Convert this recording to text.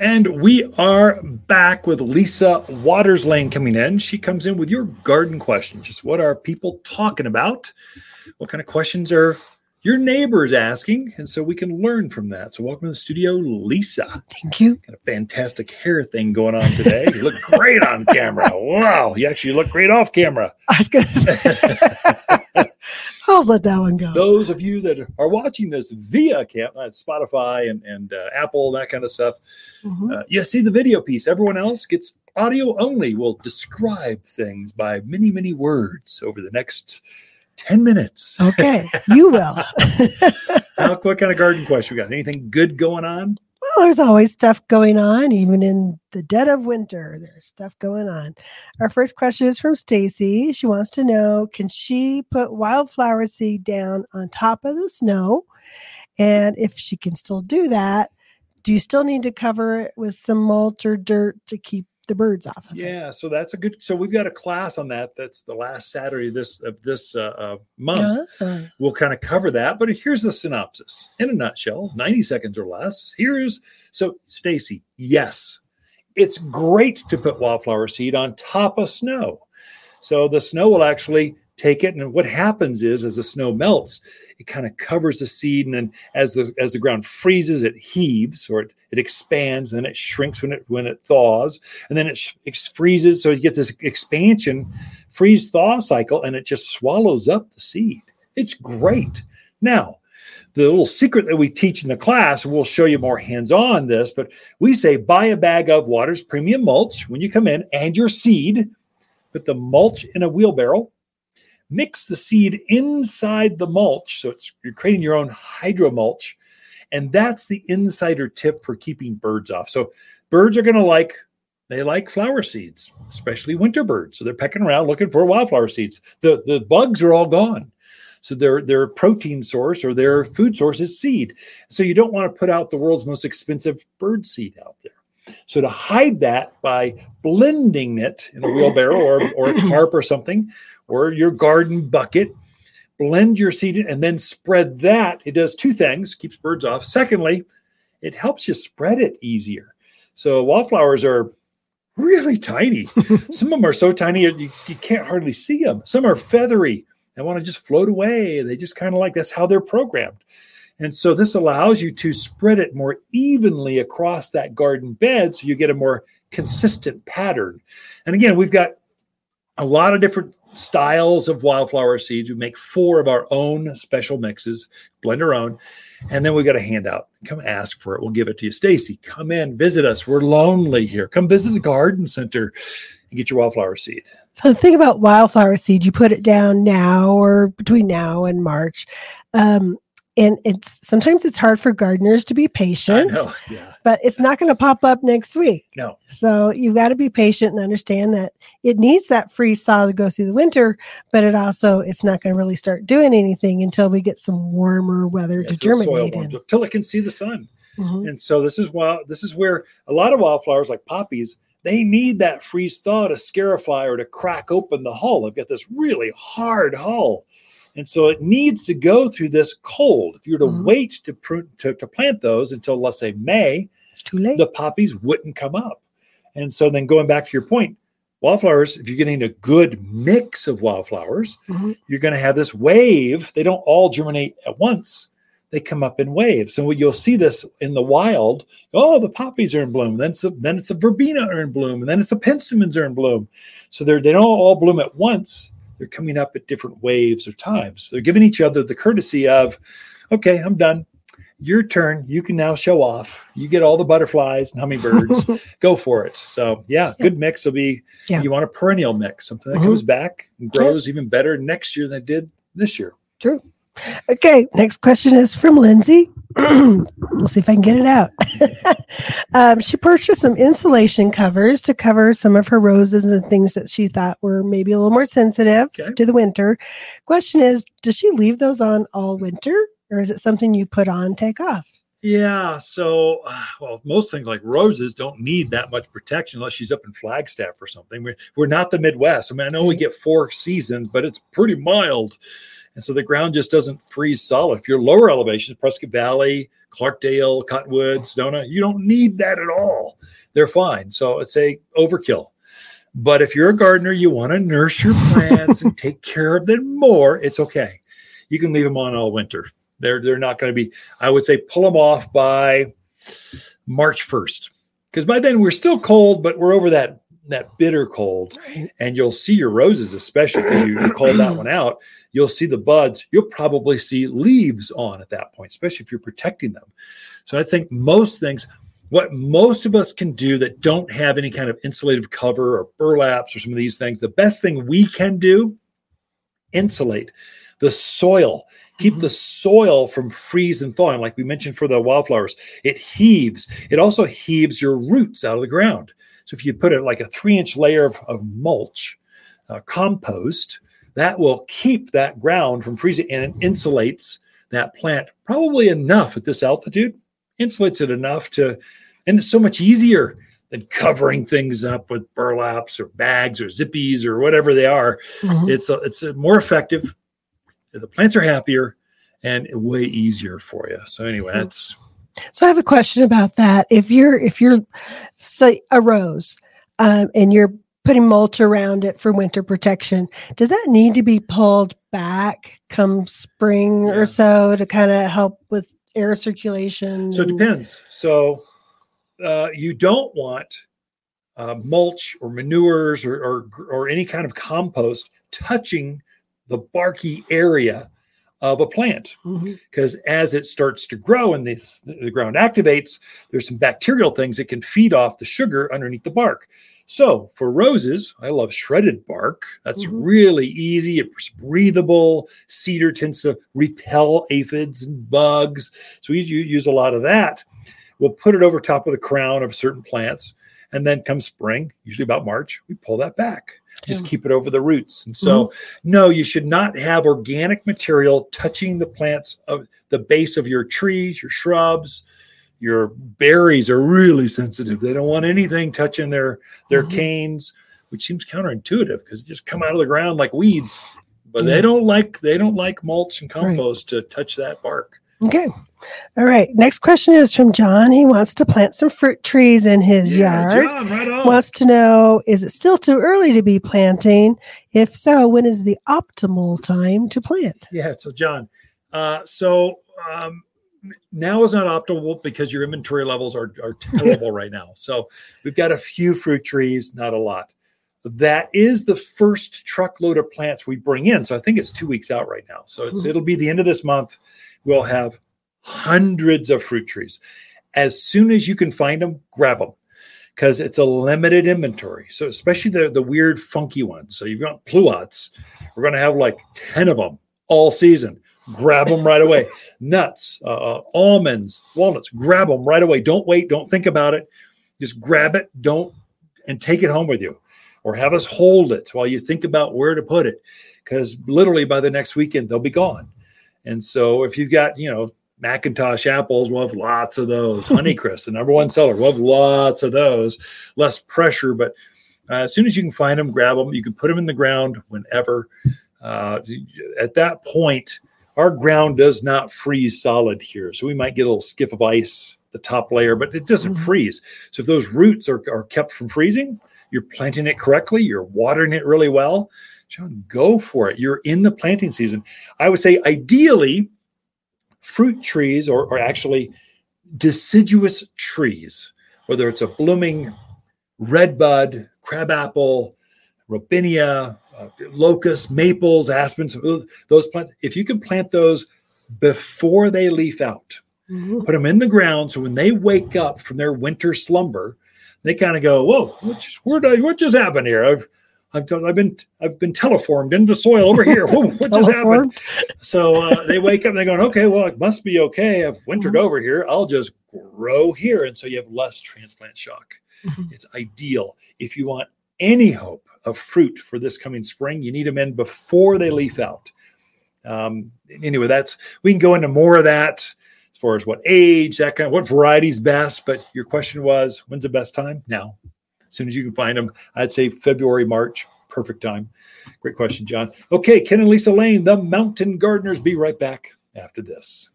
And we are back with Lisa Watters Lain coming in. She comes in with your garden questions. Just what are people talking about? What kind of questions are your neighbors asking? And so we can learn from that. So welcome to the studio, Lisa. Thank you. Got a fantastic hair thing going on today. You look great on camera. Wow. You actually look great off camera. I was gonna say, I'll let that one go. Those of you that are watching this via camp, uh, Spotify and, and uh, Apple, that kind of stuff, Mhm. uh, you see the video piece. Everyone else gets audio only. We'll describe things by many, many words over the next 10 minutes. Okay, you will. Now, what kind of garden question we got? Anything good going on? Well, there's always stuff going on, even in the dead of winter. There's stuff going on. Our first question is from Stacy. She wants to know: Can she put wildflower seed down on top of the snow? And if she can still do that, do you still need to cover it with some mulch or dirt to keep the birds off of it? Yeah, so that's a good. So we've got a class on that. That's the last Saturday this of this uh, uh, month. Uh, We'll kind of cover that, but here's the synopsis in a nutshell, 90 seconds or less. Here's so Stacy, yes, it's great to put wildflower seed on top of snow. So the snow will actually take it and what happens is as the snow melts, it kind of covers the seed and then as the as the ground freezes it heaves or it, it expands and then it shrinks when it when it thaws and then it sh- ex- freezes so you get this expansion freeze thaw cycle and it just swallows up the seed. It's great. Now, the little secret that we teach in the class, we'll show you more hands on this, but we say buy a bag of Watters Premium Mulch when you come in and your seed, put the mulch in a wheelbarrow, mix the seed inside the mulch. So it's you're creating your own hydro mulch. And that's the insider tip for keeping birds off. So birds are going to like they like flower seeds, especially winter birds. So they're pecking around looking for wildflower seeds. The the bugs are all gone. So their their protein source or their food source is seed. So you don't want to put out the world's most expensive bird seed out there. So to hide that by blending it in a wheelbarrow or, or a tarp or something, or your garden bucket, blend your seed in and then spread that. It does two things, keeps birds off. Secondly, it helps you spread it easier. So wallflowers are really tiny. Some of them are so tiny you, you can't hardly see them. Some are feathery. They want to just float away. They just kind of like that's how they're programmed. And so this allows you to spread it more evenly across that garden bed so you get a more consistent pattern. And again, we've got a lot of different styles of wildflower seeds. We make four of our own special mixes, blend our own. And then we've got a handout. Come ask for it. We'll give it to you. Stacy, come in, visit us. We're lonely here. Come visit the garden center and get your wildflower seed. So the thing about wildflower seed, you put it down now or between now and March. Um, and it's sometimes it's hard for gardeners to be patient, know. Yeah. but it's not going to pop up next week. No. So you've got to be patient and understand that it needs that freeze thaw to go through the winter, but it also it's not going to really start doing anything until we get some warmer weather Yeah, to soil germinate in. up, till it can see the sun. Mhm. And so this is why this is where a lot of wildflowers like poppies, they need that freeze thaw to scarify or to crack open the hull. They've got this really hard hull. And so it needs to go through this cold. If you were to Mhm. wait to, prune, to to plant those until let's say May, It's too late. the poppies wouldn't come up. And so then going back to your point, wildflowers, if you're getting a good mix of wildflowers, Mhm. you're going to have this wave. They don't all germinate at once. They come up in waves. So you'll see this in the wild. Oh, the poppies are in bloom. Then it's the, then it's the verbena are in bloom, and then it's the penstemons are in bloom. So they're they don't all bloom at once. They're coming up at different waves or times. They're giving each other the courtesy of, okay, I'm done. Your turn. You can now show off. You get all the butterflies and hummingbirds. Go for it. So yeah, good mix will be. Yeah. You want a perennial mix, something that Mhm. comes back and grows even better next year than it did this year. True. Okay, next question is from Lindsay. We'll see if I can get it out. um, she purchased some insulation covers to cover some of her roses and things that she thought were maybe a little more sensitive Okay. to the winter. Question is, does she leave those on all winter or is it something you put on, take off? Yeah. So, well, most things like roses don't need that much protection unless she's up in Flagstaff or something. We're, we're not the Midwest. I mean, I know we get four seasons, but it's pretty mild. And so the ground just doesn't freeze solid. If you're lower elevation, Prescott Valley, Clarkdale, Cottonwood, Sedona, you don't need that at all. They're fine. So it's a overkill. But if you're a gardener, you want to nurse your plants and take care of them more, it's okay. You can leave them on all winter. They're they're not going to be. I would say pull them off by March 1st, because by then we're still cold, but we're over that that bitter cold, and you'll see your roses, especially because you, you called that one out. You'll see the buds. You'll probably see leaves on at that point, especially if you're protecting them. So I think most things what most of us can do that don't have any kind of insulative cover or burlaps or some of these things, the best thing we can do, insulate the soil. Keep mm-hmm. the soil from freeze and thawing, like we mentioned for the wildflowers. It heaves. It also heaves your roots out of the ground. So if you put it like a three inch layer of, of mulch, uh, compost, that will keep that ground from freezing and it insulates that plant probably enough at this altitude, insulates it enough to, and it's so much easier than covering things up with burlaps or bags or zippies or whatever they are. Mm-hmm. It's a, it's a more effective. The plants are happier and way easier for you. So anyway, that's so I have a question about that. If you're if you're say a rose um, and you're putting mulch around it for winter protection, does that need to be pulled back come spring yeah. or so to kind of help with air circulation? So it depends. So uh, you don't want uh, mulch or manures or, or or any kind of compost touching the barky area of a plant. Because mm-hmm. as it starts to grow and the, the ground activates there's some bacterial things that can feed off the sugar underneath the bark. So for roses i love shredded bark. That's mm-hmm. really easy it's breathable cedar tends to repel aphids and bugs. So we use a lot of that. We'll put it over top of the crown of certain plants and then come spring usually about march we pull that back just keep it over the roots. And so, mm-hmm. no, you should not have organic material touching the plants of the base of your trees, your shrubs. Your berries are really sensitive. They don't want anything touching their their mm-hmm. canes, which seems counterintuitive because they just come out of the ground like weeds. But yeah. they don't like they don't like mulch and compost right. to touch that bark. Okay. All right. Next question is from John. He wants to plant some fruit trees in his yeah, yard. John, right on. Wants to know is it still too early to be planting? If so, when is the optimal time to plant? Yeah. So, John, uh, so um, now is not optimal because your inventory levels are, are terrible right now. So, we've got a few fruit trees, not a lot. That is the first truckload of plants we bring in. So, I think it's two weeks out right now. So, it's, it'll be the end of this month we'll have hundreds of fruit trees. As soon as you can find them, grab them because it's a limited inventory. So especially the the weird funky ones. So you've got pluots. We're going to have like 10 of them all season. Grab them right away. Nuts, uh, uh, almonds, walnuts, grab them right away. Don't wait. Don't think about it. Just grab it. Don't and take it home with you or have us hold it while you think about where to put it because literally by the next weekend they'll be gone. And so if you've got, you know, McIntosh apples, we'll have lots of those. Honeycrisp, the number one seller, we'll have lots of those. Less pressure, but uh, as soon as you can find them, grab them. You can put them in the ground whenever. Uh, at that point, our ground does not freeze solid here. So we might get a little skiff of ice, the top layer, but it doesn't mm-hmm. freeze. So if those roots are, are kept from freezing, you're planting it correctly, you're watering it really well, John, go for it. You're in the planting season. I would say, ideally, fruit trees or, or actually deciduous trees, whether it's a blooming redbud, crabapple, robinia, uh, locust, maples, aspens, those plants, if you can plant those before they leaf out, mm-hmm. put them in the ground so when they wake up from their winter slumber, they kind of go, "Whoa, what just, where did I, what just happened here? I've I've, done, I've been I've been teleformed into the soil over here. Whoa, what just happened? So uh, they wake up and they're going, okay, well, it must be okay. I've wintered mm-hmm. over here. I'll just grow here, and so you have less transplant shock. Mm-hmm. It's ideal if you want any hope of fruit for this coming spring. You need them in before they leaf out. Um, anyway, that's we can go into more of that as far as what age, that kind of what varieties best. But your question was, when's the best time? Now as soon as you can find them. I'd say February, March, perfect time. Great question, John. Okay, Ken and Lisa Lain, the Mountain Gardeners. Be right back after this.